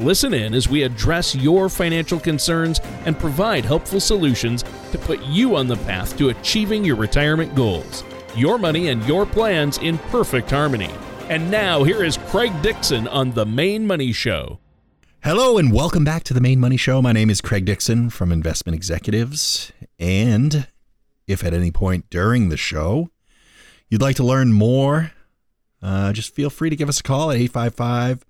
Listen in as we address your financial concerns and provide helpful solutions to put you on the path to achieving your retirement goals. Your money and your plans in perfect harmony. And now, here is Craig Dixon on The Maine Money Show. Hello and welcome back to the Maine Money Show. My name is Craig Dixon from Investment Executives. And if at any point during the show you'd like to learn more, uh, just feel free to give us a call at 855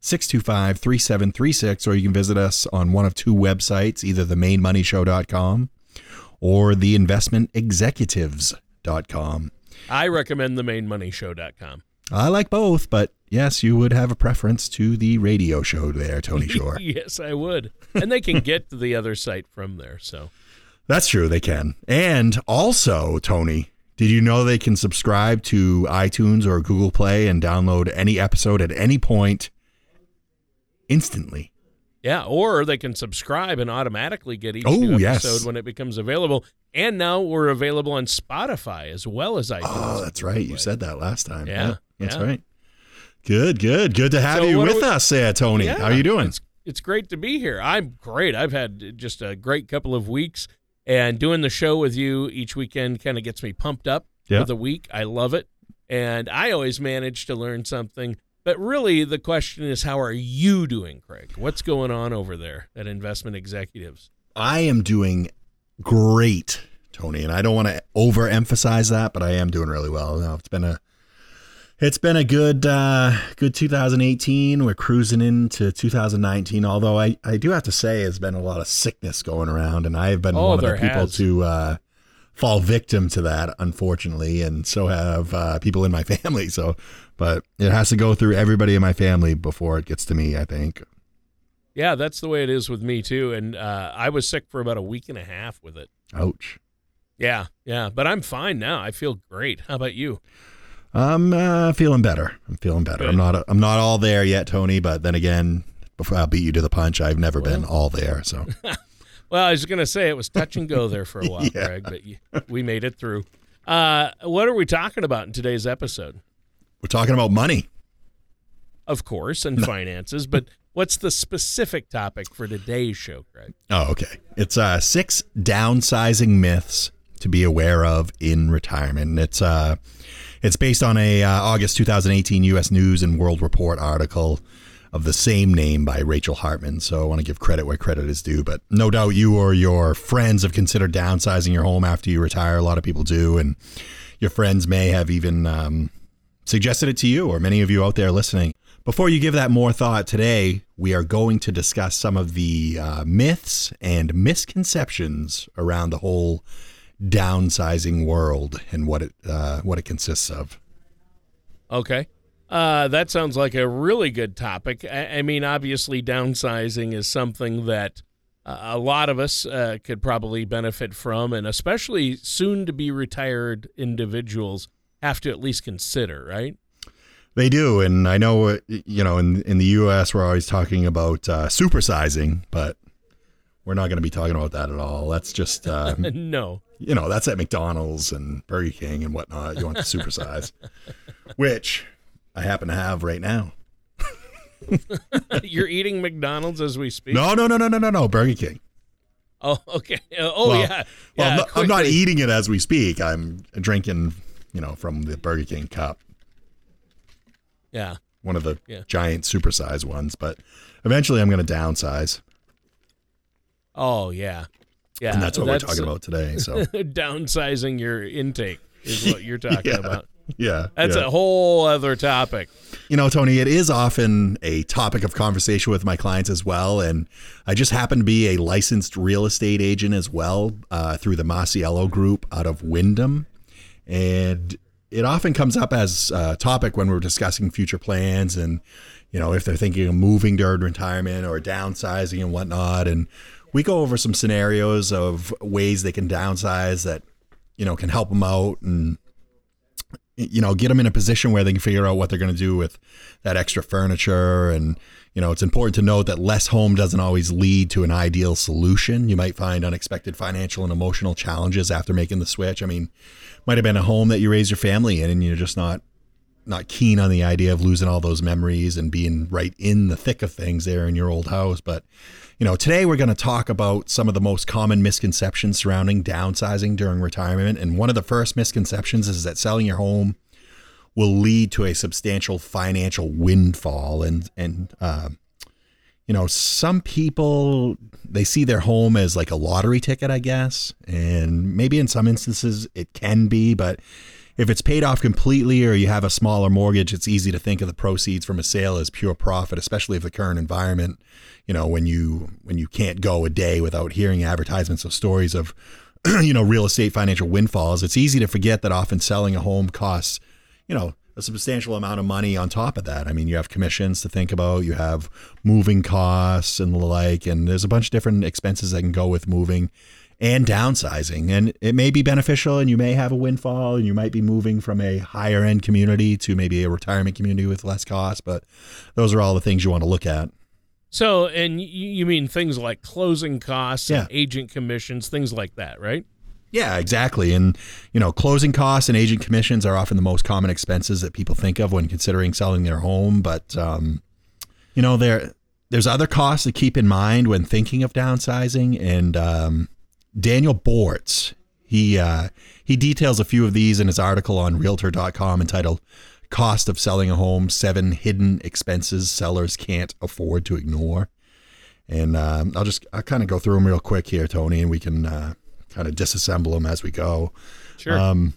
625 3736, or you can visit us on one of two websites, either themainemoneyshow.com or theinvestmentexecutives.com. I recommend themainemoneyshow.com. I like both, but yes, you would have a preference to the radio show there, Tony Shore. yes, I would. And they can get to the other site from there. So that's true, they can. And also, Tony, did you know they can subscribe to iTunes or Google Play and download any episode at any point instantly? Yeah, or they can subscribe and automatically get each Oh, new yes. episode when it becomes available. And now we're available on Spotify as well as iTunes. Oh, that's right. You said that last time. Yeah, that's yeah. right. Good, good, good to have So you with we- us, there, Tony. Yeah, How are you doing? It's, it's great to be here. I'm great. I've had just a great couple of weeks, and doing the show with you each weekend kind of gets me pumped up Yeah. for the week. I love it, and I always manage to learn something. But really, the question is, how are you doing, Craig? What's going on over there at Investment Executives? I am doing great, Tony, and I don't want to overemphasize that, but I am doing really well. Now, it's been a it's been a good uh, good 2018. We're cruising into 2019. Although I, I do have to say, there's been a lot of sickness going around, and I have been Oh, one of the people has. to uh, fall victim to that, unfortunately, and so have uh, people in my family. So, but it has to go through everybody in my family before it gets to me. I think. Yeah, that's the way it is with me too. And uh, I was sick for about a week and a half with it. Ouch. Yeah, yeah, but I'm fine now. I feel great. How about you? I'm uh, feeling better. I'm feeling better. I'm not. I'm not all there yet, Tony. But then again, before I'll beat you to the punch, I've never been all there. So Well, I was going to say it was touch and go there for a while, Yeah. Greg, but we made it through. Uh, what are we talking about in today's episode? we're talking about money. Of course, and finances, but what's the specific topic for today's show, Greg? Oh, okay. It's uh, six downsizing myths to be aware of in retirement. And It's uh, it's based on a uh, August 2018 U.S. News and World Report article of the same name by Rachel Hartman. So I want to give credit where credit is due. But no doubt you or your friends have considered downsizing your home after you retire. A lot of people do, and your friends may have even um, suggested it to you, or many of you out there listening. Before you give that more thought today, we are going to discuss some of the uh, myths and misconceptions around the whole downsizing world and what it uh, what it consists of. Okay. Uh, that sounds like a really good topic. I, I mean, obviously, downsizing is something that uh, a lot of us uh, could probably benefit from, and especially soon to be retired individuals have to at least consider, right? They do, and I know uh, you know in in the U.S. we're always talking about uh, supersizing, but we're not going to be talking about that at all. That's just uh, no. you know that's at McDonald's and Burger King and whatnot. You want to supersize, which I happen to have right now. You're eating McDonald's as we speak? No, no, no, no, no, no, no. Burger King. Oh, okay. Oh, Well- yeah. Well, yeah, I'm, not, I'm not eating it as we speak. I'm drinking, you know, from the Burger King cup, Yeah. one of the Yeah. giant supersize ones. But eventually, I'm going to downsize, Oh, yeah. Yeah. and that's what we're talking about today. So, downsizing your intake is what you're talking Yeah. about. Yeah, That's yeah. a whole other topic. You know, Tony, it is often a topic of conversation with my clients as well. And I just happen to be a licensed real estate agent as well uh, through the Masiello Group out of Windham. And it often comes up as a topic when we're discussing future plans and, you know, if they're thinking of moving during retirement or downsizing and whatnot. And we go over some scenarios of ways they can downsize that you know can help them out and you know get them in a position where they can figure out what they're going to do with that extra furniture. And you know it's important to note that less home doesn't always lead to an ideal solution. You might find unexpected financial and emotional challenges after making the switch. I mean might have been a home that you raised your family in and you're just not not keen on the idea of losing all those memories and being right in the thick of things there in your old house. But you know, today we're going to talk about some of the most common misconceptions surrounding downsizing during retirement. And one of the first misconceptions is that selling your home will lead to a substantial financial windfall. And, and, uh, you know, some people they see their home as like a lottery ticket, I guess, and maybe in some instances it can be, but if it's paid off completely or you have a smaller mortgage, it's easy to think of the proceeds from a sale as pure profit, especially if the current environment, you know, when you when you can't go a day without hearing advertisements of stories of you know, real estate financial windfalls, it's easy to forget that often selling a home costs, you know, a substantial amount of money on top of that. I mean, you have commissions to think about, you have moving costs and the like, and there's a bunch of different expenses that can go with moving and downsizing. And it may be beneficial and you may have a windfall and you might be moving from a higher end community to maybe a retirement community with less cost. But those are all the things you want to look at. So, and you mean things like closing costs, yeah. agent commissions, things like that, right? Yeah, exactly. And, you know, closing costs and agent commissions are often the most common expenses that people think of when considering selling their home. But, um, you know, there, there's other costs to keep in mind when thinking of downsizing. And, um, Daniel Bortz. He uh, he details a few of these in his article on Realtor.com entitled "Cost of Selling a Home: Seven Hidden Expenses Sellers Can't Afford to Ignore." And uh, I'll just I'll kind of go through them real quick here, Tony, and we can uh, kind of disassemble them as we go. Sure. Um,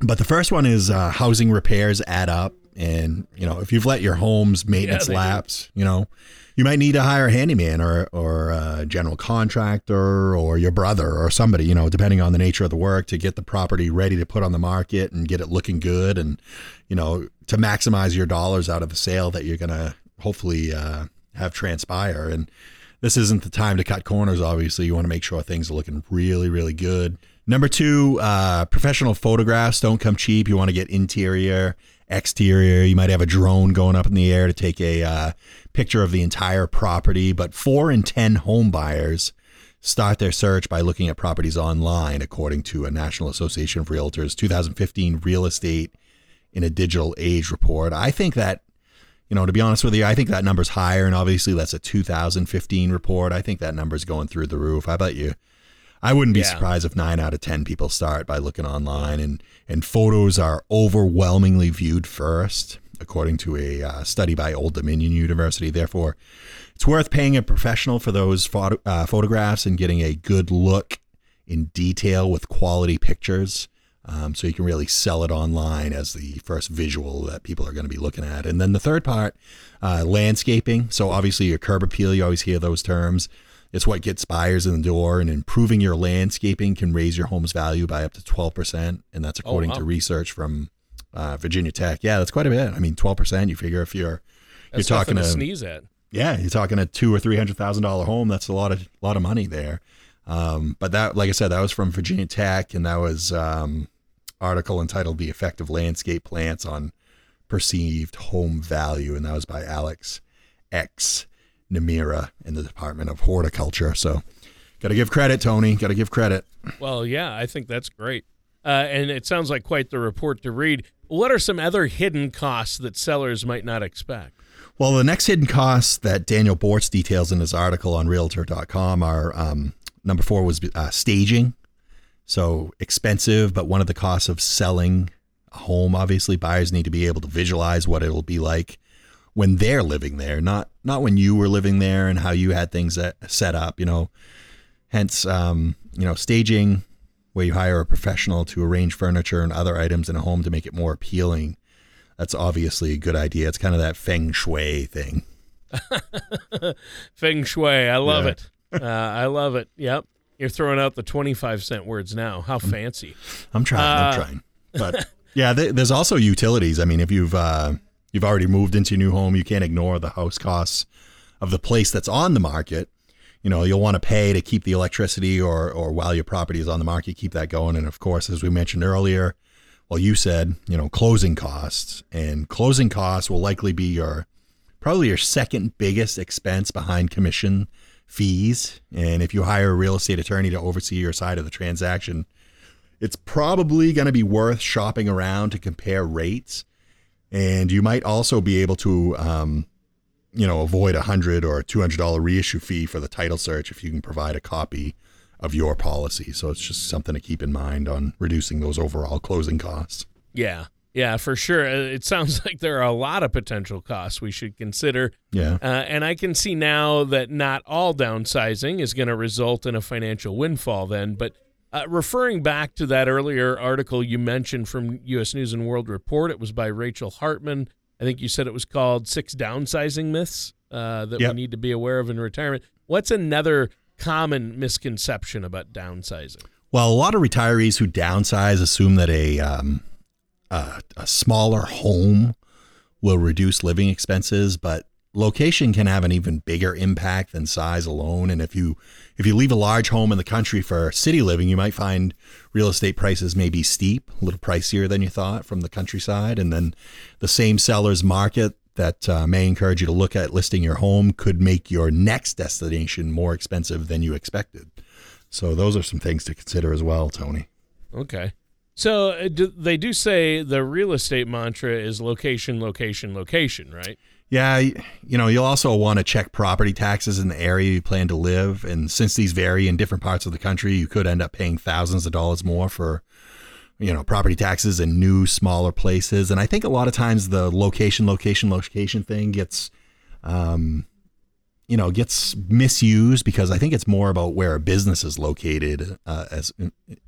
but the first one is uh, housing repairs add up, and you know if you've let your home's maintenance yeah, lapse, do. you know you might need to hire a handyman or or a general contractor or your brother or somebody, you know, depending on the nature of the work to get the property ready to put on the market and get it looking good and you know, to maximize your dollars out of the sale that you're to hopefully uh, have transpire. And this isn't the time to cut corners obviously. You want to make sure things are looking really really good. Number two uh, professional photographs don't come cheap. You want to get interior exterior. You might have a drone going up in the air to take a uh, picture of the entire property. But four in 10 home buyers start their search by looking at properties online, according to a National Association of Realtors 2015 Real Estate in a Digital Age report. I think that, you know, to be honest with you, I think that number's higher. And obviously, that's a 2015 report. I think that number's going through the roof. How about you? I wouldn't be yeah. surprised if nine out of 10 people start by looking online and, and photos are overwhelmingly viewed first, according to a uh, study by Old Dominion University. Therefore, it's worth paying a professional for those photo, uh, photographs and getting a good look in detail with quality pictures. Um, so you can really sell it online as the first visual that people are going to be looking at. And then the third part, uh, landscaping. So obviously your curb appeal, you always hear those terms. It's what gets buyers in the door, and improving your landscaping can raise your home's value by up to 12%. And that's oh, according oh, wow. to research from uh, Virginia Tech. Yeah, that's quite a bit. I mean, 12%, you figure if you're, that's you're talking to sneeze at. Yeah, you're talking a two or three hundred thousand dollar home. That's a lot of lot of money there. Um, but that, like I said, that was from Virginia Tech, and that was um, article entitled "The Effect of Landscape Plants on Perceived Home Value," and that was by Alex X. Niemiera in the Department of Horticulture. So, got to give credit, Tony. Got to give credit. Well, yeah, I think that's great. Uh, and it sounds like quite the report to read. What are some other hidden costs that sellers might not expect? Well, the next hidden costs that Daniel Bortz details in his article on Realtor.com are um, number four was uh, staging. So expensive, but one of the costs of selling a home. Obviously, buyers need to be able to visualize what it'll be like when they're living there, not not when you were living there and how you had things set up. You know, hence um, you know staging where you hire a professional to arrange furniture and other items in a home to make it more appealing. That's obviously a good idea. It's kind of that feng shui thing. feng shui, I love yeah. it. Uh, I love it. Yep. You're throwing out the 25 cent words now. How fancy. I'm trying. Uh, I'm trying. But yeah, th- there's also utilities. I mean, if you've uh, You've already moved into your new home. You can't ignore the house costs of the place that's on the market. you know you'll want to pay to keep the electricity or or while your property is on the market keep that going and of course as we mentioned earlier well you said you know closing costs and closing costs will likely be your probably your second biggest expense behind commission fees and if you hire a real estate attorney to oversee your side of the transaction it's probably going to be worth shopping around to compare rates and you might also be able to um, you know, avoid a hundred or two hundred dollar reissue fee for the title search if you can provide a copy of your policy. So it's just something to keep in mind on reducing those overall closing costs. Yeah. Yeah, for sure. Uh, it sounds like there are a lot of potential costs we should consider. Yeah. Uh, and I can see now that not all downsizing is going to result in a financial windfall then. But uh, referring back to that earlier article you mentioned from U.S. News and World Report, it was by Rachel Hartman I think you said it was called Six Downsizing Myths uh, that yep. we need to be aware of in retirement. What's another common misconception about downsizing? Well, a lot of retirees who downsize assume that a, um, a, a smaller home will reduce living expenses, but location can have an even bigger impact than size alone. And if you if you leave a large home in the country for city living you might find real estate prices may be steep a little pricier than you thought from the countryside. And then the same seller's market that uh, may encourage you to look at listing your home could make your next destination more expensive than you expected. So those are some things to consider as well tony. Okay. So uh, do, they do say the real estate mantra is location location location right yeah, you know, you'll also want to check property taxes in the area you plan to live. And since these vary in different parts of the country, you could end up paying thousands of dollars more for, you know, property taxes in new, smaller places. And I think a lot of times the location, location, location thing gets um, you know gets misused because I think it's more about where a business is located uh, as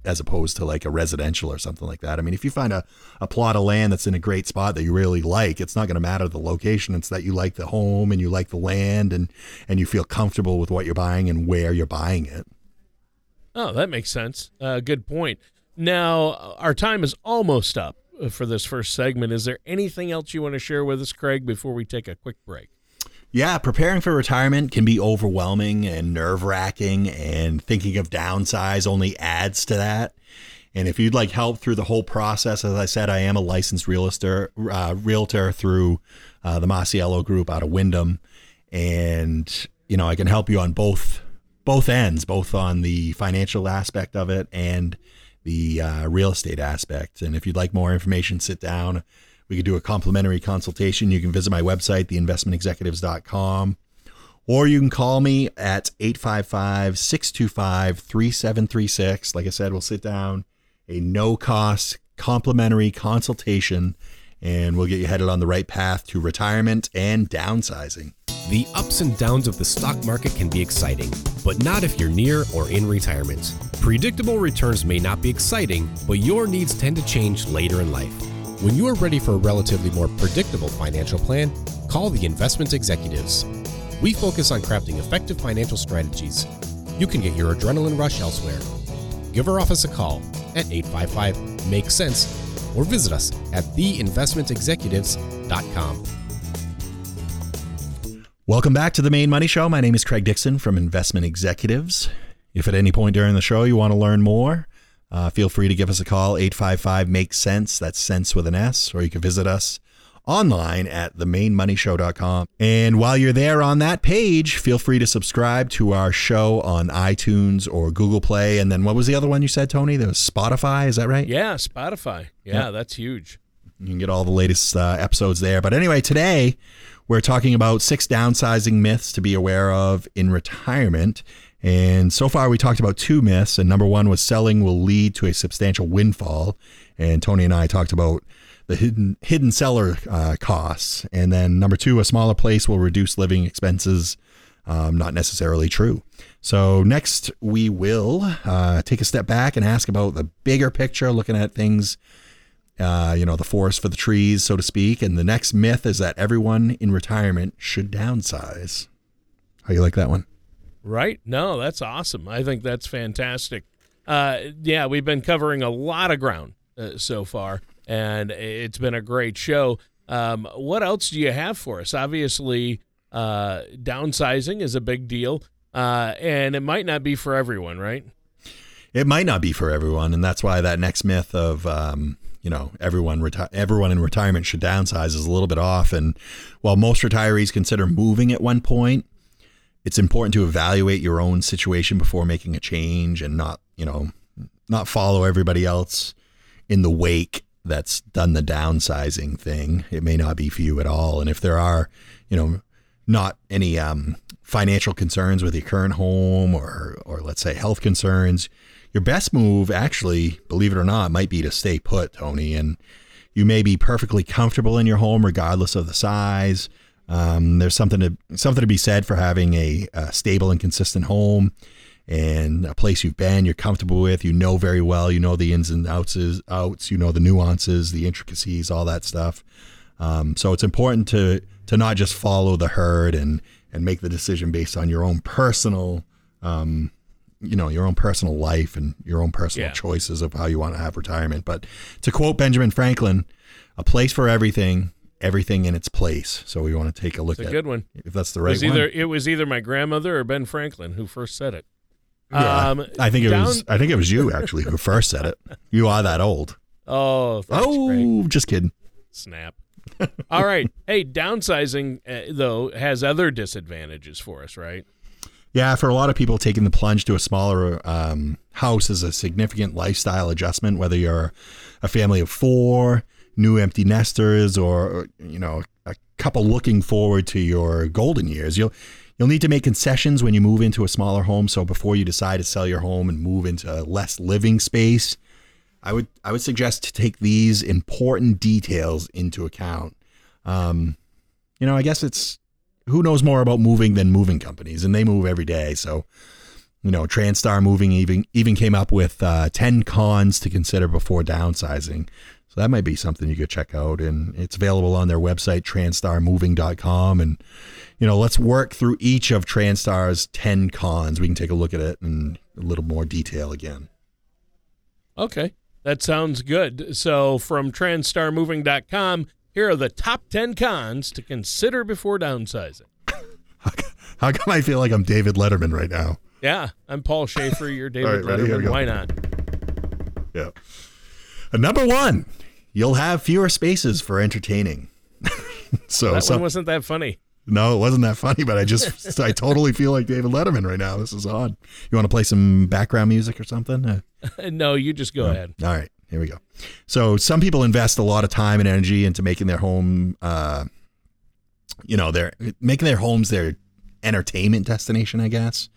as opposed to like a residential or something like that. I mean, if you find a, a plot of land that's in a great spot that you really like, it's not going to matter the location. It's that you like the home and you like the land and and you feel comfortable with what you're buying and where you're buying it. Oh, that makes sense. Uh, good point. Now our time is almost up uh, for this first segment. Is there anything else you want to share with us, Craig, before we take a quick break? Yeah, preparing for retirement can be overwhelming and nerve wracking, and thinking of downsize only adds to that. And if you'd like help through the whole process, as I said, I am a licensed realtor, uh, realtor through uh, the Masiello Group out of Windham, and you know I can help you on both both ends, both on the financial aspect of it and the uh, real estate aspect. And if you'd like more information, sit down we could do a complimentary consultation. You can visit my website, theinvestmentexecutives.com, or you can call me at 855 625 3736. Like I said, we'll sit down, a no cost complimentary consultation, and we'll get you headed on the right path to retirement and downsizing. The ups and downs of the stock market can be exciting, but not if you're near or in retirement. Predictable returns may not be exciting, but your needs tend to change later in life. When you are ready for a relatively more predictable financial plan, call the Investment Executives. We focus on crafting effective financial strategies. You can get your adrenaline rush elsewhere. Give our office a call at 855 Make Sense or visit us at theinvestmentexecutives.com. Welcome back to the Maine Money Show. My name is Craig Dixon from Investment Executives. If at any point during the show you want to learn more, uh, feel free to give us a call, 855 Make Sense. That's sense with an S. Or you can visit us online at themainemoneyshow.com. And while you're there on that page, feel free to subscribe to our show on iTunes or Google Play. And then what was the other one you said, Tony? There was Spotify. Is that right? Yeah, Spotify. Yeah, that's huge. You can get all the latest uh, episodes there. But anyway, today we're talking about six downsizing myths to be aware of in retirement. And so far, we talked about two myths. And number one was selling will lead to a substantial windfall. And Tony and I talked about the hidden hidden seller uh, costs. And then number two, a smaller place will reduce living expenses. Um, not necessarily true. So next, we will uh, take a step back and ask about the bigger picture, looking at things. Uh, you know, the forest for the trees, so to speak. And the next myth is that everyone in retirement should downsize. How you like that one? Right? No, that's awesome. I think that's fantastic. Uh, yeah, we've been covering a lot of ground uh, so far, and it's been a great show. Um, what else do you have for us? Obviously, uh, downsizing is a big deal. uh, and it might not be for everyone, right? It might not be for everyone, and that's why that next myth of um, you know everyone reti- everyone in retirement should downsize is a little bit off. And while most retirees consider moving at one point, it's important to evaluate your own situation before making a change and not you know not follow everybody else in the wake that's done the downsizing thing. It may not be for you at all. And if there are, you know, not any um, financial concerns with your current home or, or let's say health concerns, your best move, actually, believe it or not, might be to stay put, Tony. And you may be perfectly comfortable in your home regardless of the size. Um, there's something to something to be said for having a, a stable and consistent home and a place you've been, you're comfortable with, you know very well, you know the ins and outs, outs, you know the nuances, the intricacies, all that stuff. Um, so it's important to to not just follow the herd and and make the decision based on your own personal, um, you know, your own personal life and your own personal yeah. choices of how you want to have retirement. But to quote Benjamin Franklin, a place for everything, everything in its place. So we want to take a look it's a at good one. If that's the right it was either one. it was either my grandmother or Ben Franklin who first said it. Yeah, um, I think it down... was. I think it was you actually who first said it. You are that old. Oh, oh, just kidding. Snap. All right. Hey, downsizing uh, though has other disadvantages for us, right? Yeah, for a lot of people, taking the plunge to a smaller um, house is a significant lifestyle adjustment. Whether you're a family of four, new empty nesters, or you know a couple looking forward to your golden years, you'll You'll need to make concessions when you move into a smaller home. So before you decide to sell your home and move into less living space, I would I would suggest to take these important details into account. Um, you know, I guess it's who knows more about moving than moving companies, and they move every day. So, you know, Transtar Moving even even came up with uh, ten cons to consider before downsizing. So that might be something you could check out, and it's available on their website, transtarmoving.com. And you know, let's work through each of Transtar's 10 cons. We can take a look at it in a little more detail again. Okay. That sounds good. So, from transtarmoving.com, here are the top 10 cons to consider before downsizing. How come I feel like I'm David Letterman right now? Yeah, I'm Paul Shaffer. You're David right, Letterman. Why not? Yeah. Uh, number one, you'll have fewer spaces for entertaining. so that one wasn't that funny. No, it wasn't that funny, but I just I totally feel like David Letterman right now. This is odd. You want to play some background music or something? Uh, no, you just go no. ahead. All right, here we go. So some people invest a lot of time and energy into making their home, uh, you know, their making their homes their entertainment destination, I guess.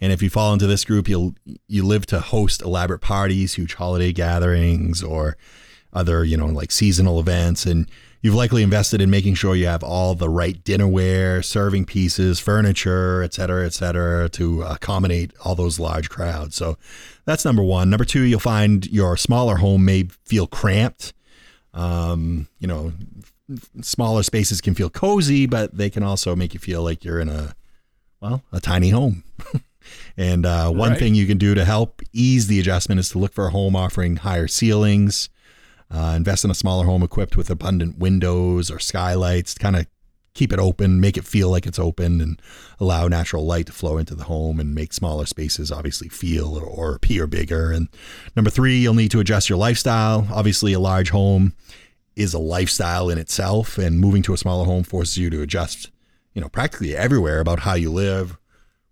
And if you fall into this group, you'll you live to host elaborate parties, huge holiday gatherings, or other you know like seasonal events, and You've likely invested in making sure you have all the right dinnerware, serving pieces, furniture, et cetera, et cetera, to accommodate all those large crowds. So that's number one. Number two, you'll find your smaller home may feel cramped. Um, you know, smaller spaces can feel cozy, but they can also make you feel like you're in a, well, a tiny home. and uh, one right. thing you can do to help ease the adjustment is to look for a home offering higher ceilings, uh, invest in a smaller home equipped with abundant windows or skylights to kind of keep it open, make it feel like it's open, and allow natural light to flow into the home and make smaller spaces obviously feel or, or appear bigger. And number three, you'll need to adjust your lifestyle. Obviously, a large home is a lifestyle in itself, and moving to a smaller home forces you to adjust, you know, practically everywhere about how you live,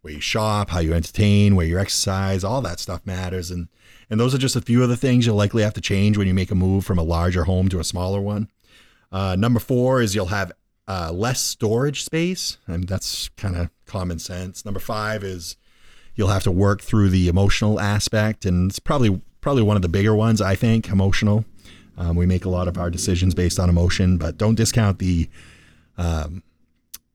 where you shop, how you entertain, where you exercise, all that stuff matters. And and those are just a few of the things you'll likely have to change when you make a move from a larger home to a smaller one. Uh, number four is you'll have uh, less storage space, and that's kind of common sense. Number five is you'll have to work through the emotional aspect, and it's probably probably one of the bigger ones. I think emotional. Um, we make a lot of our decisions based on emotion, but don't discount the um,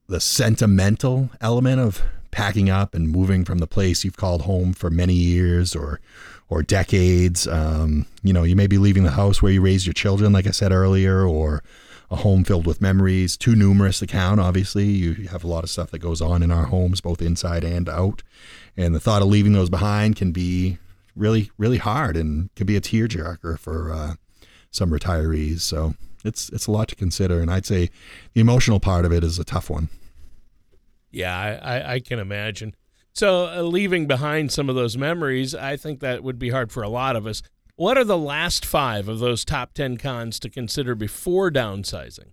the sentimental element of packing up and moving from the place you've called home for many years or or decades. Um, you know, you may be leaving the house where you raised your children, like I said earlier, or a home filled with memories, too numerous to count. Obviously, you have a lot of stuff that goes on in our homes, both inside and out. And the thought of leaving those behind can be really, really hard and can be a tearjerker for uh, some retirees. So it's it's a lot to consider, and I'd say the emotional part of it is a tough one. Yeah, I, I, I can imagine. So, uh, leaving behind some of those memories, I think that would be hard for a lot of us. What are the last five of those top 10 cons to consider before downsizing?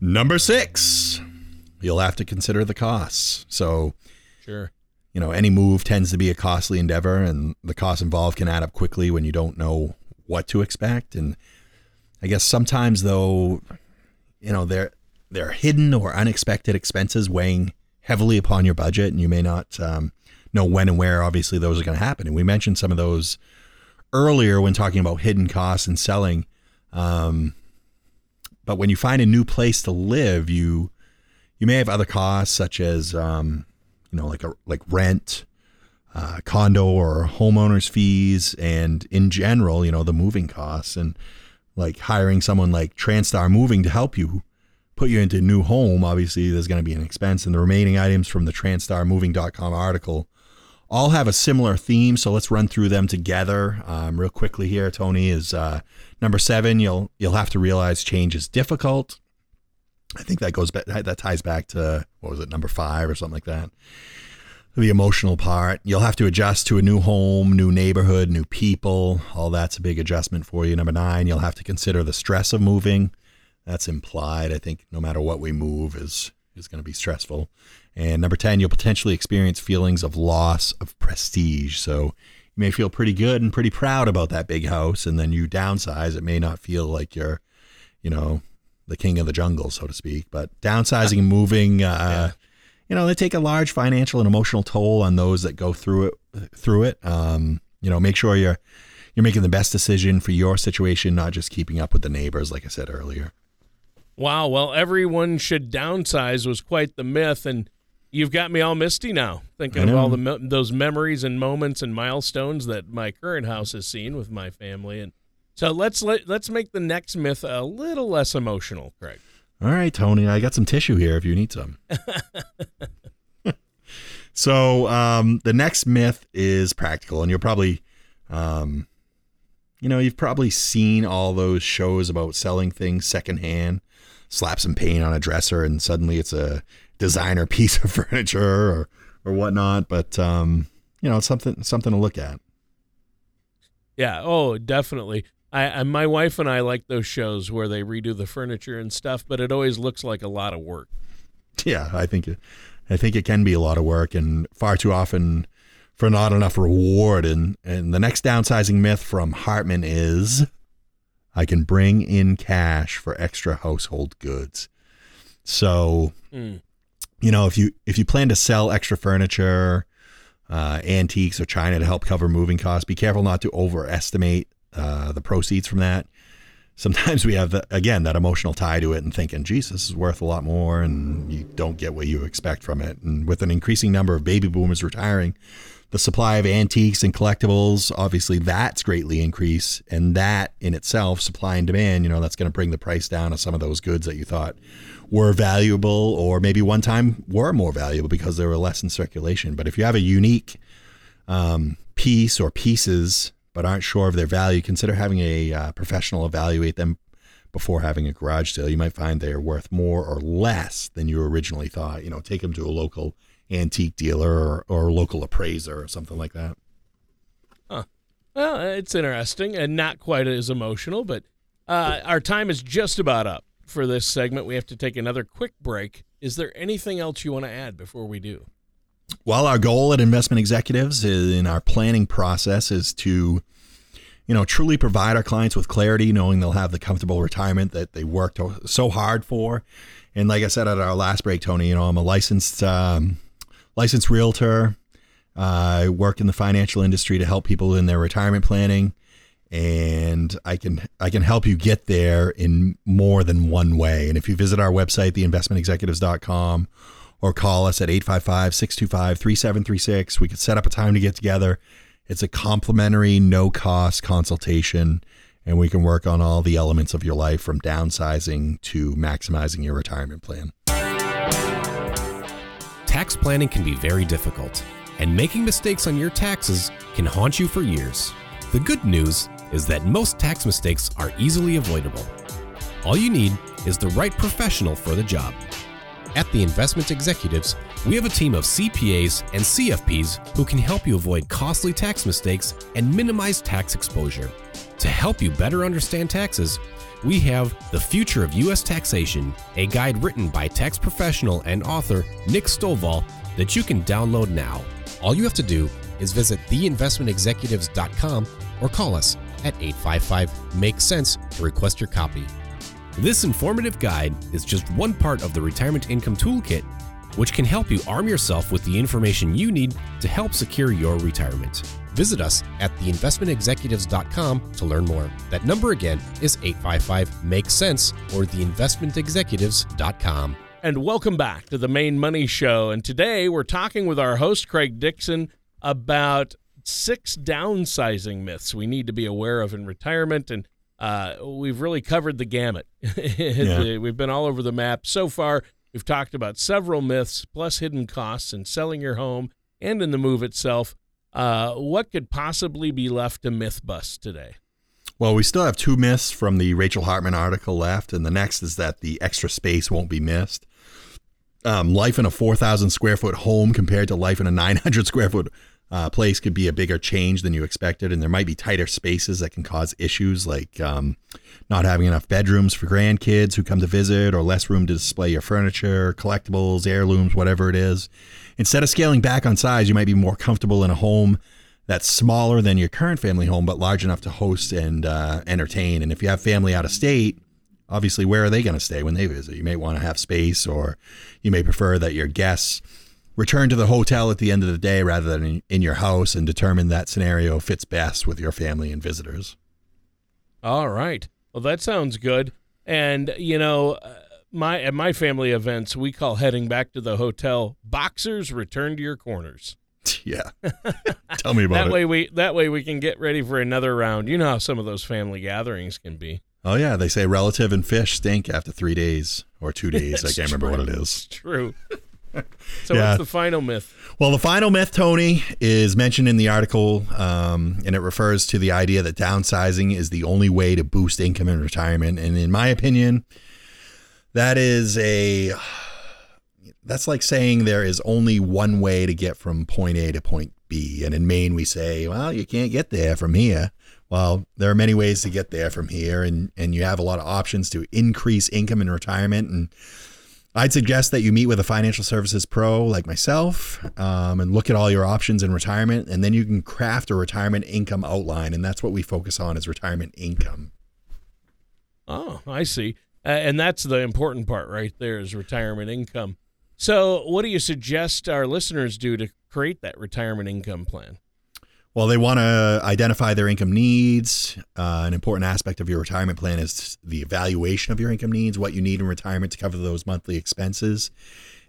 Number six, you'll have to consider the costs. So, Sure. you know, any move tends to be a costly endeavor, and the costs involved can add up quickly when you don't know what to expect. And I guess sometimes, though, you know, they're they're hidden or unexpected expenses weighing heavily upon your budget, and you may not um, know when and where. Obviously, those are going to happen. And we mentioned some of those earlier when talking about hidden costs and selling. Um, but when you find a new place to live, you you may have other costs such as um, you know like a like rent, uh, condo or homeowners fees, and in general, you know the moving costs and like hiring someone like Transtar Moving to help you put you into a new home. Obviously, there's going to be an expense, and the remaining items from the TranstarMoving.com article all have a similar theme. So let's run through them together um, real quickly here. Tony is uh, number seven. You'll you'll have to realize change is difficult. I think that goes back. That ties back to what was it, number five or something like that. The emotional part. You'll have to adjust to a new home, new neighborhood, new people. All that's a big adjustment for you. Number nine, you'll have to consider the stress of moving. That's implied. I think no matter what we move is is going to be stressful. And number 10, you'll potentially experience feelings of loss of prestige. So you may feel pretty good and pretty proud about that big house, and then you downsize. It may not feel like you're, you know, the king of the jungle, so to speak. But downsizing and moving, uh, yeah. you know, they take a large financial and emotional toll on those that go through it. Through it, um, you know, make sure you're you're making the best decision for your situation, not just keeping up with the neighbors, like I said earlier. Wow. Well, everyone should downsize was quite the myth, and you've got me all misty now, thinking of all the those memories and moments and milestones that my current house has seen with my family. And so let's let let's make the next myth a little less emotional, Craig. All right, Tony. I got some tissue here if you need some. so um, the next myth is practical, and you'll probably. Um, you know, you've probably seen all those shows about selling things secondhand slap some paint on a dresser and suddenly it's a designer piece of furniture or or whatnot. But um, you know, it's something something to look at. Yeah. Oh, definitely. I, I my wife and I like those shows where they redo the furniture and stuff, but it always looks like a lot of work. Yeah, I think it, I think it can be a lot of work and far too often for not enough reward. And and the next downsizing myth from Hartman is I can bring in cash for extra household goods. So, mm. you know, if you if you plan to sell extra furniture, uh, antiques, or china to help cover moving costs, be careful not to overestimate uh, the proceeds from that. Sometimes we have, the, again, that emotional tie to it and thinking, geez, this is worth a lot more, and you don't get what you expect from it. And with an increasing number of baby boomers retiring, the supply of antiques and collectibles, obviously that's greatly increased. And that in itself, supply and demand, you know, that's going to bring the price down of some of those goods that you thought were valuable or maybe one time were more valuable because they were less in circulation. But if you have a unique um, piece or pieces but aren't sure of their value, consider having a uh, professional evaluate them before having a garage sale. You might find they're worth more or less than you originally thought. You know, take them to a local antique dealer or, or local appraiser or something like that. Huh. Well, it's interesting and not quite as emotional, but uh, our time is just about up for this segment. We have to take another quick break. Is there anything else you want to add before we do? Well, our goal at Investment Executives in our planning process is to, you know, truly provide our clients with clarity, knowing they'll have the comfortable retirement that they worked so hard for. And like I said at our last break, Tony, you know, I'm a licensed um, licensed realtor. I work in the financial industry to help people in their retirement planning, and I can I can help you get there in more than one way. And if you visit our website, theinvestmentexecutives.com, or call us at 855-625-3736, we can set up a time to get together. It's a complimentary, no cost consultation, and we can work on all the elements of your life from downsizing to maximizing your retirement plan. Tax planning can be very difficult, and making mistakes on your taxes can haunt you for years. The good news is that most tax mistakes are easily avoidable. All you need is the right professional for the job. At the Investment Executives, We have a team of CPAs and CFPs who can help you avoid costly tax mistakes and minimize tax exposure. To help you better understand taxes, we have The Future of U.S. Taxation, a guide written by tax professional and author Nick Stovall that you can download now. All you have to do is visit theinvestmentexecutives.com or call us at 855 Make Sense to request your copy. This informative guide is just one part of the Retirement Income Toolkit, which can help you arm yourself with the information you need to help secure your retirement. Visit us at theinvestmentexecutives.com to learn more. That number again is 855 Make Sense or theinvestmentexecutives.com. And welcome back to the Maine Money Show. And today we're talking with our host, Craig Dixon, about six downsizing myths we need to be aware of in retirement. And uh, we've really covered the gamut. yeah. We've been all over the map. So far, we've talked about several myths, plus hidden costs in selling your home and in the move itself. Uh, what could possibly be left to myth bust today? Well, we still have two myths from the Rachel Hartman article left, and the next is that the extra space won't be missed. Um, life in a 4,000 square foot home compared to life in a 900 square foot uh, place could be a bigger change than you expected, and there might be tighter spaces that can cause issues like um, not having enough bedrooms for grandkids who come to visit, or less room to display your furniture, collectibles, heirlooms, whatever it is. Instead of scaling back on size, you might be more comfortable in a home that's smaller than your current family home, but large enough to host and uh, entertain. And if you have family out of state, obviously, where are they going to stay when they visit? You may want to have space, or you may prefer that your guests return to the hotel at the end of the day rather than in your house and determine that scenario fits best with your family and visitors. All right. Well, that sounds good. And, you know, uh, my at my family events, we call heading back to the hotel boxers return to your corners. Yeah. Tell me about that it. way we that way we can get ready for another round. You know how some of those family gatherings can be. Oh yeah, they say relative and fish stink after 3 days or 2 days. I can't remember what it is. It's true. so yeah. what's the final myth? Well, the final myth, Tony, is mentioned in the article, um, and it refers to the idea that downsizing is the only way to boost income in retirement. And in my opinion, that is a that's like saying there is only one way to get from point A to point B. And in Maine, we say, well, you can't get there from here. Well, there are many ways to get there from here, and, and you have a lot of options to increase income in retirement. And I'd suggest that you meet with a financial services pro like myself um, and look at all your options in retirement, and then you can craft a retirement income outline. And that's what we focus on is retirement income. Oh, I see. Uh, and that's the important part right there is retirement income. So, what do you suggest our listeners do to create that retirement income plan? Well, they want to identify their income needs. Uh, an important aspect of your retirement plan is the evaluation of your income needs, what you need in retirement to cover those monthly expenses.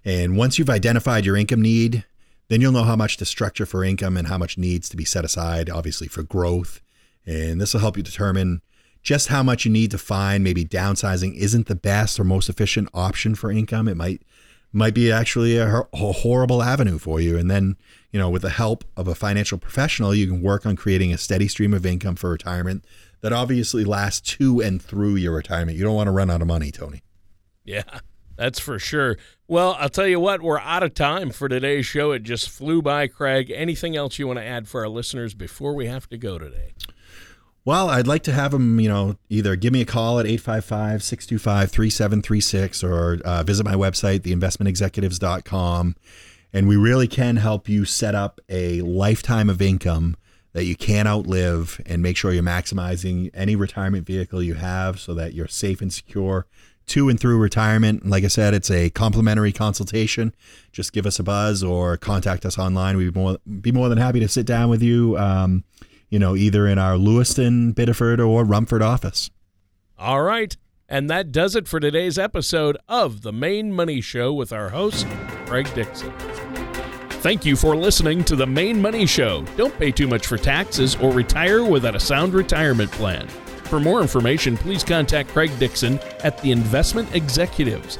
And once you've identified your income need, then you'll know how much to structure for income and how much needs to be set aside, obviously, for growth. And this will help you determine just how much you need to find. Maybe downsizing isn't the best or most efficient option for income. It might might be actually a, a, horrible avenue for you. And then, you know, with the help of a financial professional, you can work on creating a steady stream of income for retirement that obviously lasts to and through your retirement. You don't want to run out of money, Tony. Yeah, that's for sure. Well, I'll tell you what, we're out of time for today's show. It just flew by, Craig. Anything else you want to add for our listeners before we have to go today? Well, I'd like to have them, you know, either give me a call at 855 625 3736 or uh, visit my website, theinvestmentexecutives.com. And we really can help you set up a lifetime of income that you can't outlive and make sure you're maximizing any retirement vehicle you have so that you're safe and secure to and through retirement. like I said, it's a complimentary consultation. Just give us a buzz or contact us online. We'd be more, be more than happy to sit down with you. Um, you know, either in our Lewiston, Biddeford, or Rumford office. All right. And that does it for today's episode of The Maine Money Show with our host, Craig Dixon. Thank you for listening to The Maine Money Show. Don't pay too much for taxes or retire without a sound retirement plan. For more information, please contact Craig Dixon at The Investment Executives.